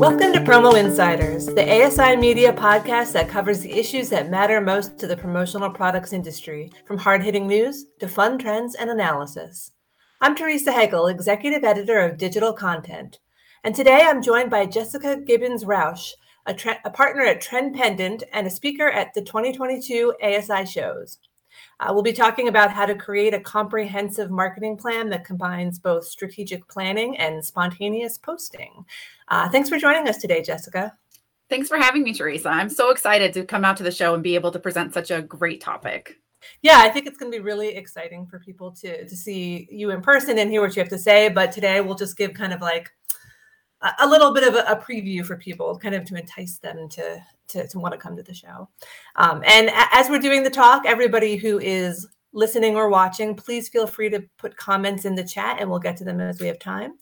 Welcome to Promo Insiders, the ASI media podcast that covers the issues that matter most to the promotional products industry, from hard hitting news to fun trends and analysis. I'm Teresa Hegel, executive editor of digital content. And today I'm joined by Jessica Gibbons Rausch, a, tre- a partner at Trend Pendant and a speaker at the 2022 ASI shows. Uh, we'll be talking about how to create a comprehensive marketing plan that combines both strategic planning and spontaneous posting. Uh, thanks for joining us today, Jessica. Thanks for having me, Teresa. I'm so excited to come out to the show and be able to present such a great topic. Yeah, I think it's going to be really exciting for people to to see you in person and hear what you have to say. But today we'll just give kind of like a little bit of a, a, preview for people, kind of to entice them to to, want to come to the show. Um, and as we're doing the talk, everybody who is listening or watching, please feel free to put comments in the chat, and we'll get to them as we have time.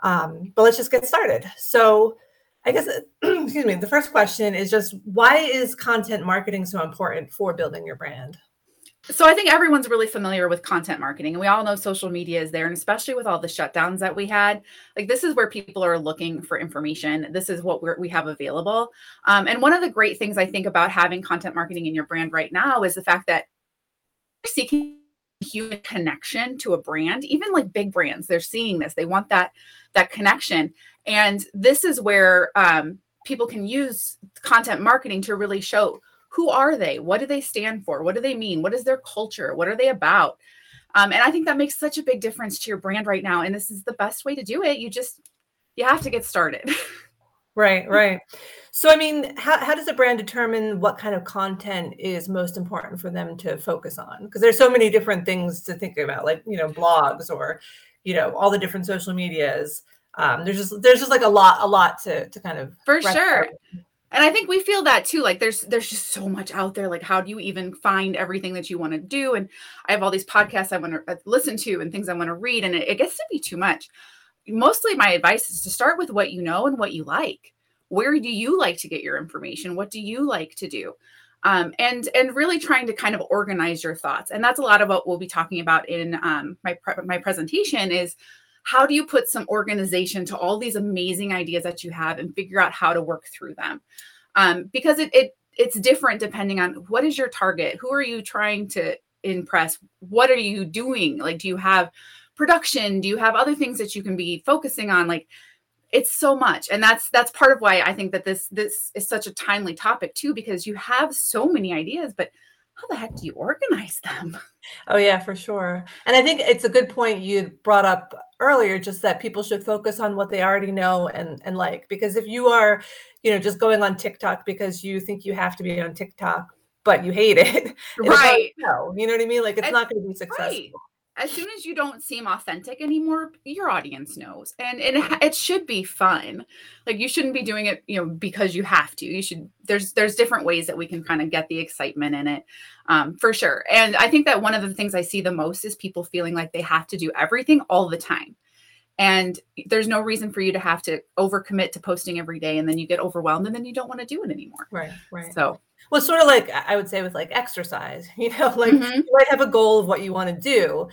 Um, but let's just get started. So, I guess excuse me. The first question is just why is content marketing so important for building your brand? So I think everyone's really familiar with content marketing and we all know social media is there and especially with all the shutdowns that we had, like this is where people are looking for information. This is what we have available. Um, and one of the great things I think about having content marketing in your brand right now is the fact that you're seeking human connection to a brand, even like big brands, they're seeing this. They want that that connection. And this is where um, people can use content marketing to really show who are they? What do they stand for? What do they mean? What is their culture? What are they about? Um, and I think that makes such a big difference to your brand right now. And this is the best way to do it. You just you have to get started. right, right. So I mean, how, how does a brand determine what kind of content is most important for them to focus on? Because there's so many different things to think about, like you know, blogs or you know, all the different social medias. Um, there's just there's just like a lot a lot to to kind of for sure. Out and i think we feel that too like there's there's just so much out there like how do you even find everything that you want to do? And i have all these podcasts i want to uh, listen to and things i want to read and it, it gets to be too much. Mostly my advice is to start with what you know and what you like. Where do you like to get your information? What do you like to do? Um, and and really trying to kind of organize your thoughts. And that's a lot of what we'll be talking about in um, my pre- my presentation is how do you put some organization to all these amazing ideas that you have and figure out how to work through them um, because it, it it's different depending on what is your target who are you trying to impress what are you doing? Like do you have production? Do you have other things that you can be focusing on? Like it's so much. And that's that's part of why i think that this this is such a timely topic too because you have so many ideas but how the heck do you organize them? Oh yeah for sure. And i think it's a good point you brought up earlier just that people should focus on what they already know and and like because if you are you know just going on tiktok because you think you have to be on tiktok but you hate it right. no you know what i mean? Like it's and, not going to be successful. right as soon as you don't seem authentic anymore your audience knows and it, it should be fun. Like you shouldn't be doing it you know because you have to. You should there's there's different ways that we can kind of get the excitement in it um, for sure. And i think that one of the things i see the most is people feeling like they have to do everything all the time. And there's no reason for you to have to overcommit to posting every day and then you get overwhelmed and then you don't want to do it anymore. Right right. So well, sort of like I would say with like exercise, you know, like mm-hmm. you might have a goal of what you want to do.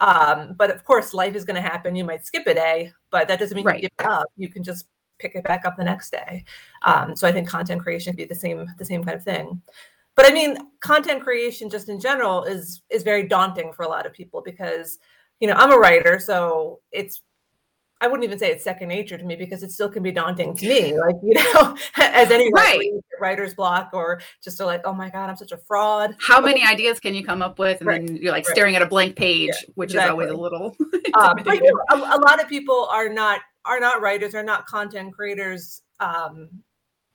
Um, but of course, life is going to happen. You might skip a day, but that doesn't mean right. you give up. You can just pick it back up the next day. Um, so I think content creation can be the same, the same kind of thing. But I mean, content creation just in general is is very daunting for a lot of people because you know I'm a writer, so it's I wouldn't even say it's second nature to me because it still can be daunting to me. Like, you know, as any right. writer's block or just to like, oh my God, I'm such a fraud. How many ideas can you come up with? And right. then you're like right. staring at a blank page, yeah, which exactly. is always a little um, but, you know, a, a, lot of people are not are not writers, are not content creators, um,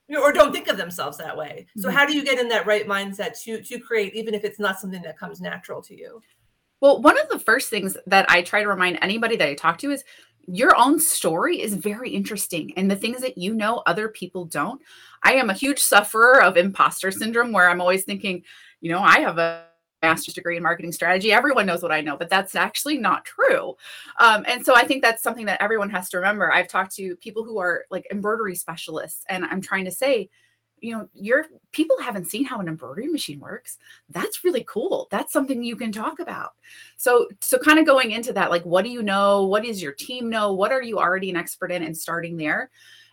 or don't think of themselves that way. So mm-hmm. how do you get in that right mindset to to create, even if it's not something that comes natural to you? Well, one of the first things that I try to remind anybody that I talk to is your own story is very interesting and the things that you know other people don't. I am a huge sufferer of imposter syndrome where I'm always thinking, you know, I have a master's degree in marketing strategy. Everyone knows what I know, but that's actually not true. Um, and so I think that's something that everyone has to remember. I've talked to people who are like embroidery specialists, and I'm trying to say, you know your people haven't seen how an embroidery machine works that's really cool that's something you can talk about so so kind of going into that like what do you know what does your team know what are you already an expert in and starting there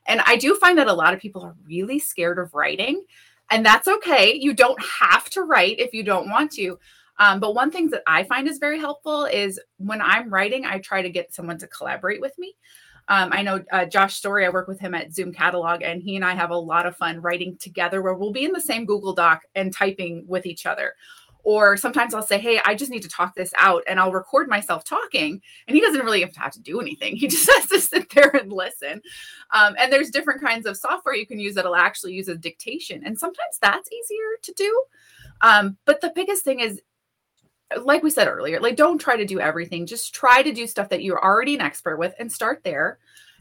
And I do find that a lot of people are really scared of writing, and that's okay. You don't have to write if you don't want to. Um, but one thing that I find is very helpful is when I'm writing, I try to get someone to collaborate with me. Um, I know uh, Josh Story, I work with him at Zoom Catalog, and he and I have a lot of fun writing together where we'll be in the same Google Doc and typing with each other. Or sometimes I'll say, Hey, I just need to talk this out, and I'll record myself talking. And he doesn't really have to, do anything, he just has to sit there and listen. Um, and there's different kinds of software you can use that'll actually use a dictation. And sometimes that's easier to do. Um, but the biggest thing is like we said earlier, like don't try to do everything. Just try to do stuff that you're already an expert with and start there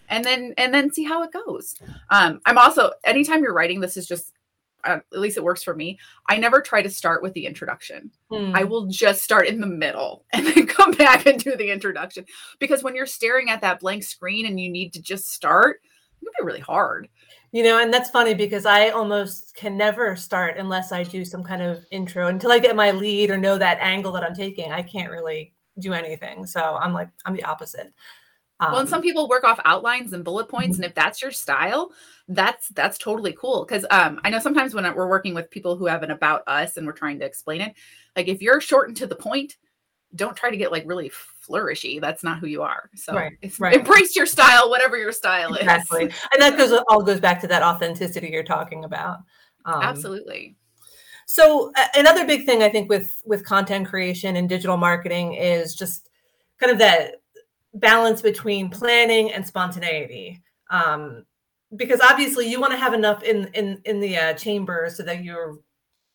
and then and then see how it goes. Um, I'm also anytime you're writing, this is just uh, at least it works for me. I never try to start with the introduction. Hmm. I will just start in the middle and then come back and do the introduction because when you're staring at that blank screen and you need to just start, it can be really hard. You know, and that's funny because I almost can never start unless I do some kind of intro until I get my lead or know that angle that I'm taking. I can't really do anything. So I'm like, I'm the opposite. Um, well, and some people work off outlines and bullet points, and if that's your style, that's that's totally cool. Because um, I know sometimes when we're working with people who have an about us and we're trying to explain it, like if you're short and to the point, don't try to get like really flourishy. That's not who you are. So right, right. embrace your style, whatever your style is. exactly. and that goes all goes back to that authenticity you're talking about. Um, Absolutely. So uh, another big thing I think with with content creation and digital marketing is just kind of that balance between planning and spontaneity. Um, because obviously you want to have enough in in in the uh, chamber so that you're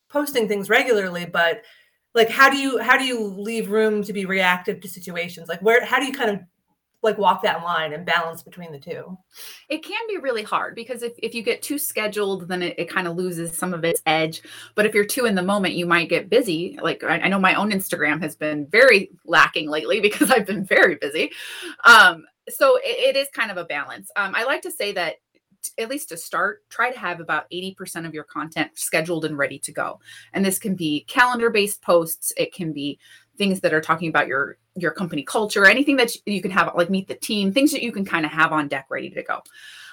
posting things regularly, but like how do you how do you leave room to be reactive to situations? Like where how do you kind of like walk that line and balance between the two? It can be really hard because if, if you get too scheduled then it, it kind of loses some of its edge. But if you're too in the moment you might get busy. Like i, I know my own instagram has been very lacking lately because i've been very busy. Um, so it, it is kind of a balance. Um, i like to say that at least to start, try to have about 80% of your content scheduled and ready to go. And this can be calendar based posts, it can be things that are talking about your your company culture, anything that you can have like meet the team, things that you can kind of have on deck ready to go.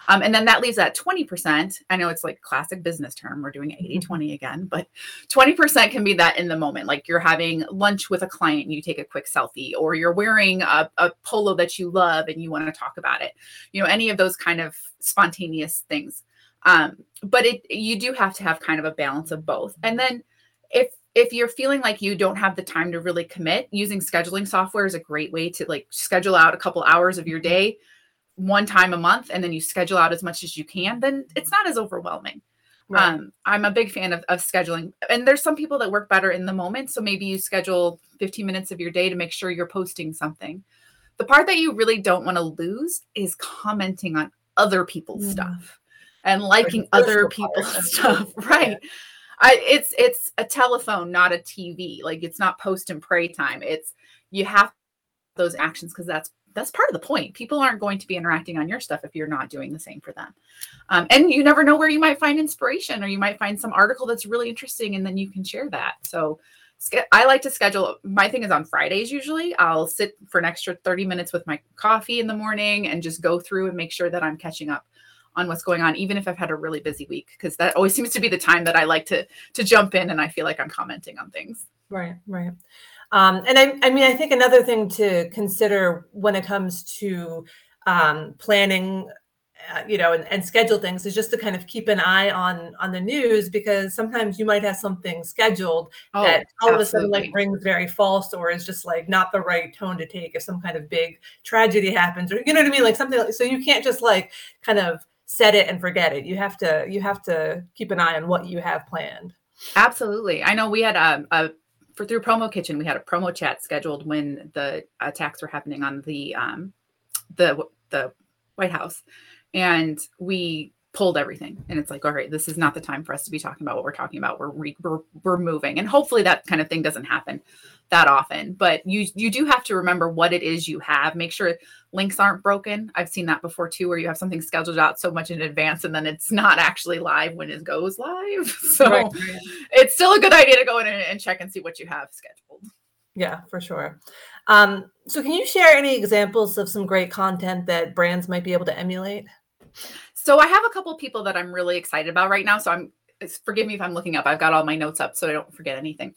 Um, and then that leaves that 20%. I know it's like classic business term. We're doing 80 20 again, but 20% can be that in the moment. Like you're having lunch with a client and you take a quick selfie, or you're wearing a, a polo that you love and you want to talk about it. You know, any of those kind of spontaneous things. Um, but it you do have to have kind of a balance of both. And then if if you're feeling like you don't have the time to really commit, using scheduling software is a great way to like schedule out a couple hours of your day one time a month and then you schedule out as much as you can, then it's not as overwhelming. Right. Um, I'm a big fan of, of scheduling. And there's some people that work better in the moment. So maybe you schedule 15 minutes of your day to make sure you're posting something. The part that you really don't want to lose is commenting on other people's mm. stuff and liking other people's stuff. Right. Yeah. I, it's it's a telephone, not a TV. Like it's not post and pray time. It's you have those actions because that's that's part of the point. People aren't going to be interacting on your stuff if you're not doing the same for them. Um, and you never know where you might find inspiration or you might find some article that's really interesting and then you can share that. So I like to schedule my thing is on Fridays usually. I'll sit for an extra 30 minutes with my coffee in the morning and just go through and make sure that I'm catching up on what's going on even if I've had a really busy week because that always seems to be the time that I like to to jump in and I feel like I'm commenting on things. Right, right. Um, and I, I mean, I think another thing to consider when it comes to um, planning you know, and, and, schedule things is just to kind of keep an eye on on the news because sometimes you might have something scheduled oh, that all absolutely. of a sudden like rings very false or is just like not the right tone to take if some kind of big tragedy happens or you know what I mean, like something like so you can't just like kind of set it and forget it. You have to you have to keep an eye on what you have planned. Absolutely, I know we had a, a for through promo kitchen we had a promo chat scheduled when the attacks were happening on the um the the White House and we pulled everything. And it's like all right this is not the time for us to be talking about what we're talking about. We're re- we're, we're moving. And hopefully that kind of thing doesn't happen that often. But you you do have to remember what it is you have. Make sure links aren't broken. I've seen that before too where you have something scheduled out so much in advance and then it's not actually live when it goes live. So right. it's still a good idea to go in and check and see what you have scheduled. Yeah for sure. Um, so can you share any examples of some great content that brands might be able to emulate So I have a couple people that I'm really excited about right now. So I'm forgive me if I'm looking up. I've got all my notes up so I don't forget anything.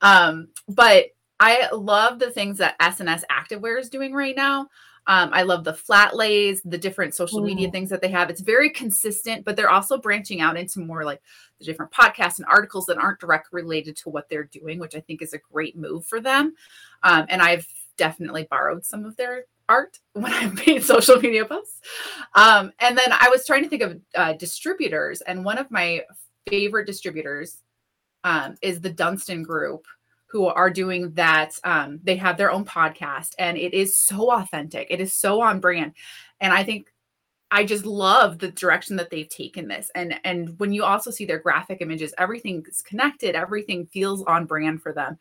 Um, but I love the things that S&S Activewear is doing right now. Um, I love the flat lays, the different social media mm. things that they have. It's very consistent, but they're also branching out into more like the different podcasts and articles that aren't directly related to what they're doing, which I think is a great move for them. Um, and I've definitely borrowed some of their art when I've made social media posts. Um, and then I was trying to think of uh, distributors, and one of my favorite distributors um, is the Dunstan Group who are doing that. Um, they have their own podcast and it is so authentic. It is so on brand. And I think I just love the direction that they've taken this. And and when you also see their graphic images, everything is connected, everything feels on brand for them.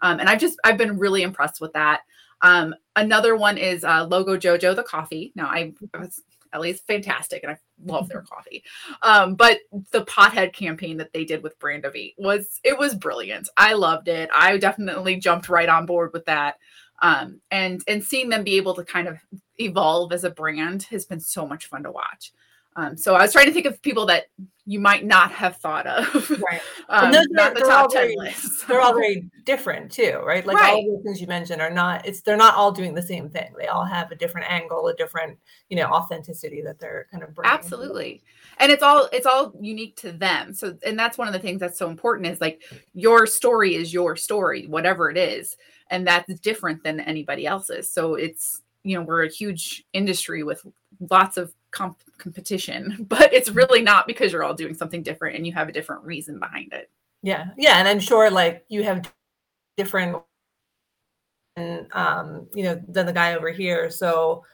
Um, and I've just I've been really impressed with that. Um, another one is uh, Logo Jojo the coffee. Now I, was least fantastic, and I love their coffee. Um, but the pothead campaign that they did with Brand of Eight was it was brilliant. I loved it. I definitely jumped right on board with that. Um, and and seeing them be able to kind of evolve as a brand has been so much fun to watch. Um, so I was trying to think of people that you might not have thought of. Right. um, those not are, the top ten very, lists. they're all very different too, right? Like right. all the things you mentioned are not. It's they're not all doing the same thing. They all have a different angle, a different you know authenticity that they're kind of bringing. Absolutely, and it's all it's all unique to them. So and that's one of the things that's so important is like your story is your story, whatever it is, and that's different than anybody else's. So it's you know we're a huge industry with lots of comp- competition, but it's really not because you're all doing something different and you have a different reason behind it. Yeah. Yeah. And I'm sure like you have different, and, um, you know, than the guy over here. So,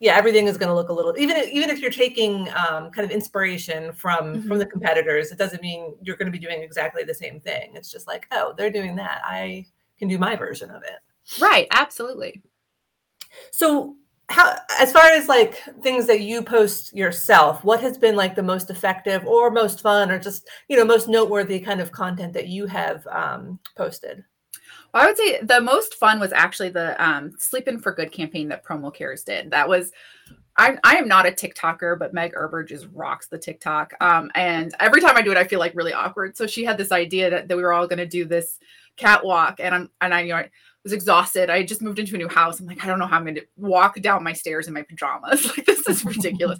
yeah, everything is going to look a little even even if you're taking um, kind of inspiration from mm-hmm. from the competitors, it doesn't mean you're going to be doing exactly the same thing. It's just like, oh, they're doing that. I can do my version of it. Right. Absolutely. So how as far as like things that you post yourself what has been like the most effective or most fun or just you know most noteworthy kind of content that you have um, posted well, i would say the most fun was actually the um, sleeping for good campaign that promo cares did that was I, I am not a TikToker, but Meg Erber just rocks the TikTok. Um, and every time I do it, I feel like really awkward. So she had this idea that, that we were all going to do this catwalk, and I'm and I you know was exhausted. I just moved into a new house. I'm like, I don't know how I'm going to walk down my stairs in my pajamas. Like, this is ridiculous.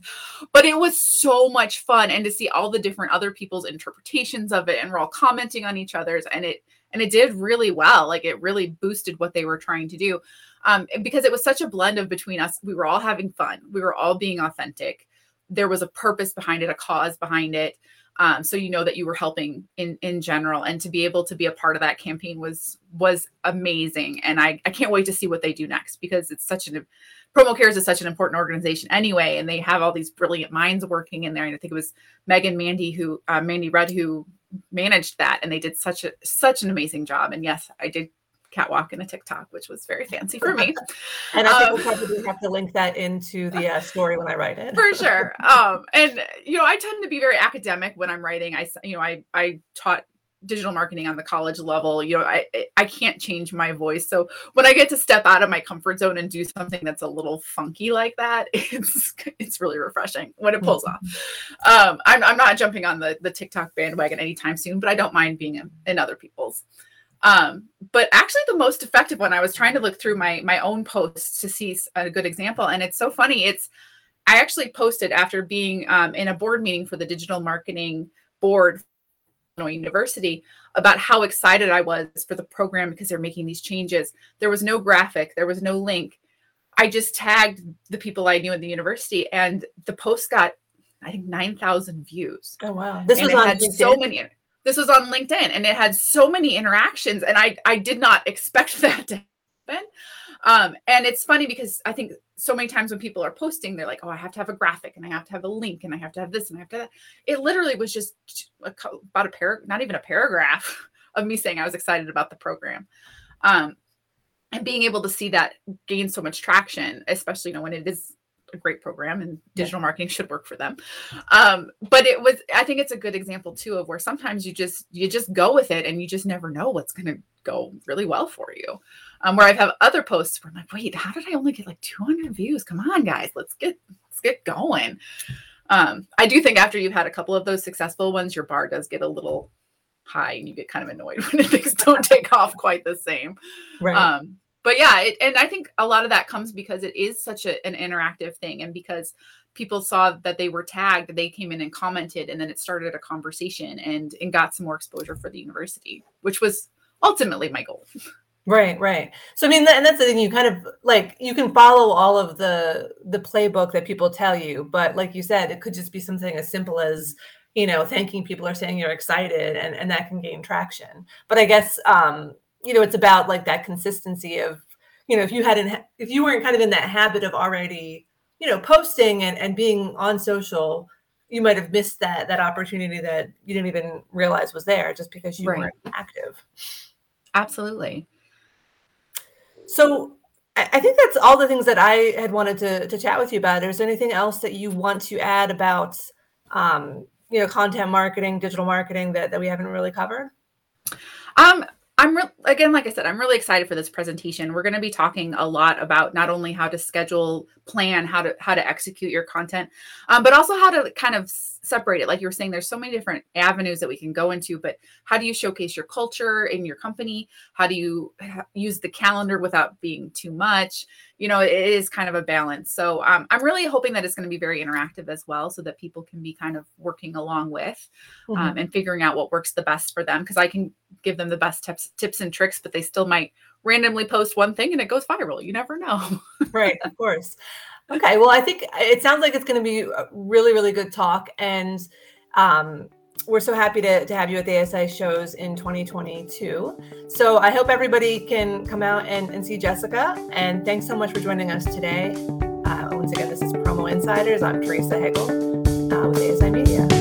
but it was so much fun. And to see all the different other people's interpretations of it, and we're all commenting on each other's, and it, and it did really well. Like, it really boosted what they were trying to do. Um, because it was such a blend of between us. We were all having fun, we were all being authentic. There was a purpose behind it, a cause behind it um, so you know that you were helping in in general and to be able to be a part of that campaign was was amazing. And i i can't wait to see what they do next because it's such an promo cares is such an important organization anyway and they have all these brilliant minds working in there. And i think it was megan mandy who uh, mandy red who managed that and they did such a such an amazing job. And yes i did catwalk and a TikTok, which was very fancy for me. and I think um, we'll probably have to link that into the uh, story when I write it. for sure. Um, and you know, I tend to be very academic when I'm writing. I, you know, I I taught digital marketing on the college level you know i i can't change my voice so when i get to step out of my comfort zone and do something that's a little funky like that it's it's really refreshing when it pulls off mm-hmm. um i'm, I'm not jumping on the the tiktok bandwagon anytime soon but i don't mind being in, in other people's um, but actually, the most effective one, I was trying to look through my my own posts to see a good example, and it's so funny. It's I actually posted after being um, in a board meeting for the digital marketing board University about how excited I was for the program because they're making these changes. There was no graphic, there was no link. I just tagged the people I knew at the university, and the post got I think nine thousand views. Oh wow! This and was on had so many this was on LinkedIn and it had so many interactions and I I did not expect that to happen. Um, and it's funny because I think so many times when people are posting, they're like, "Oh, I have to have a graphic, and I have to have a link, and I have to have this, and I have to." Have it literally was just a, about a paragraph, not even a paragraph of me saying I was excited about the program, um, and being able to see that gain so much traction, especially you know when it is a great program and digital marketing should work for them. Um, but it was i think it's a good example too of where sometimes you just you just go with it and you just never know what's going to go really well for you. Um, where i've have other posts where i'm like wait how did i only get like 200 views? Come on guys let's get let's get going. Um, I do think after you've had a couple of those successful ones, your bar does get a little high and you get kind of annoyed when things don't take off quite the same. Right. Um, but yeah, it, and I think a lot of that comes because it is such a, an interactive thing, and because people saw that they were tagged, they came in and commented, and then it started a conversation and and got some more exposure for the university, which was ultimately my goal. Right, right. So I mean, and that's the thing. You kind of like you can follow all of the the playbook that people tell you, but like you said, it could just be something as simple as you know thanking people or saying you're excited, and and that can gain traction. But I guess um, you know it's about like that consistency of you know if you hadn't if you weren't kind of in that habit of already you know posting and and being on social you might have missed that that opportunity that you didn't even realize was there just because you right. weren't active absolutely so I think that's all the things that I had wanted to, to chat with you about. Is there anything else that you want to add about, um, you know, content marketing, digital marketing that, that we haven't really covered? Um, I'm re- again, like I said, I'm really excited for this presentation. We're going to be talking a lot about not only how to schedule, plan, how to how to execute your content, um, but also how to kind of separate it. Like you were saying, there's so many different avenues that we can go into. But how do you showcase your culture in your company? How do you use the calendar without being too much? You know, it is kind of a balance. So um, I'm really hoping that it's going to be very interactive as well, so that people can be kind of working along with um, mm-hmm. and figuring out what works the best for them. Because I can give them the best tips, tips and tricks, but they still might randomly post one thing and it goes viral. You never know. right, of course. Okay, well, I think it sounds like it's going to be a really, really good talk, and um, we're so happy to, to have you at the ASI shows in 2022. So I hope everybody can come out and, and see Jessica. And thanks so much for joining us today. Uh, once again, this is Promo Insiders. I'm Teresa Hegel uh, with ASI Media.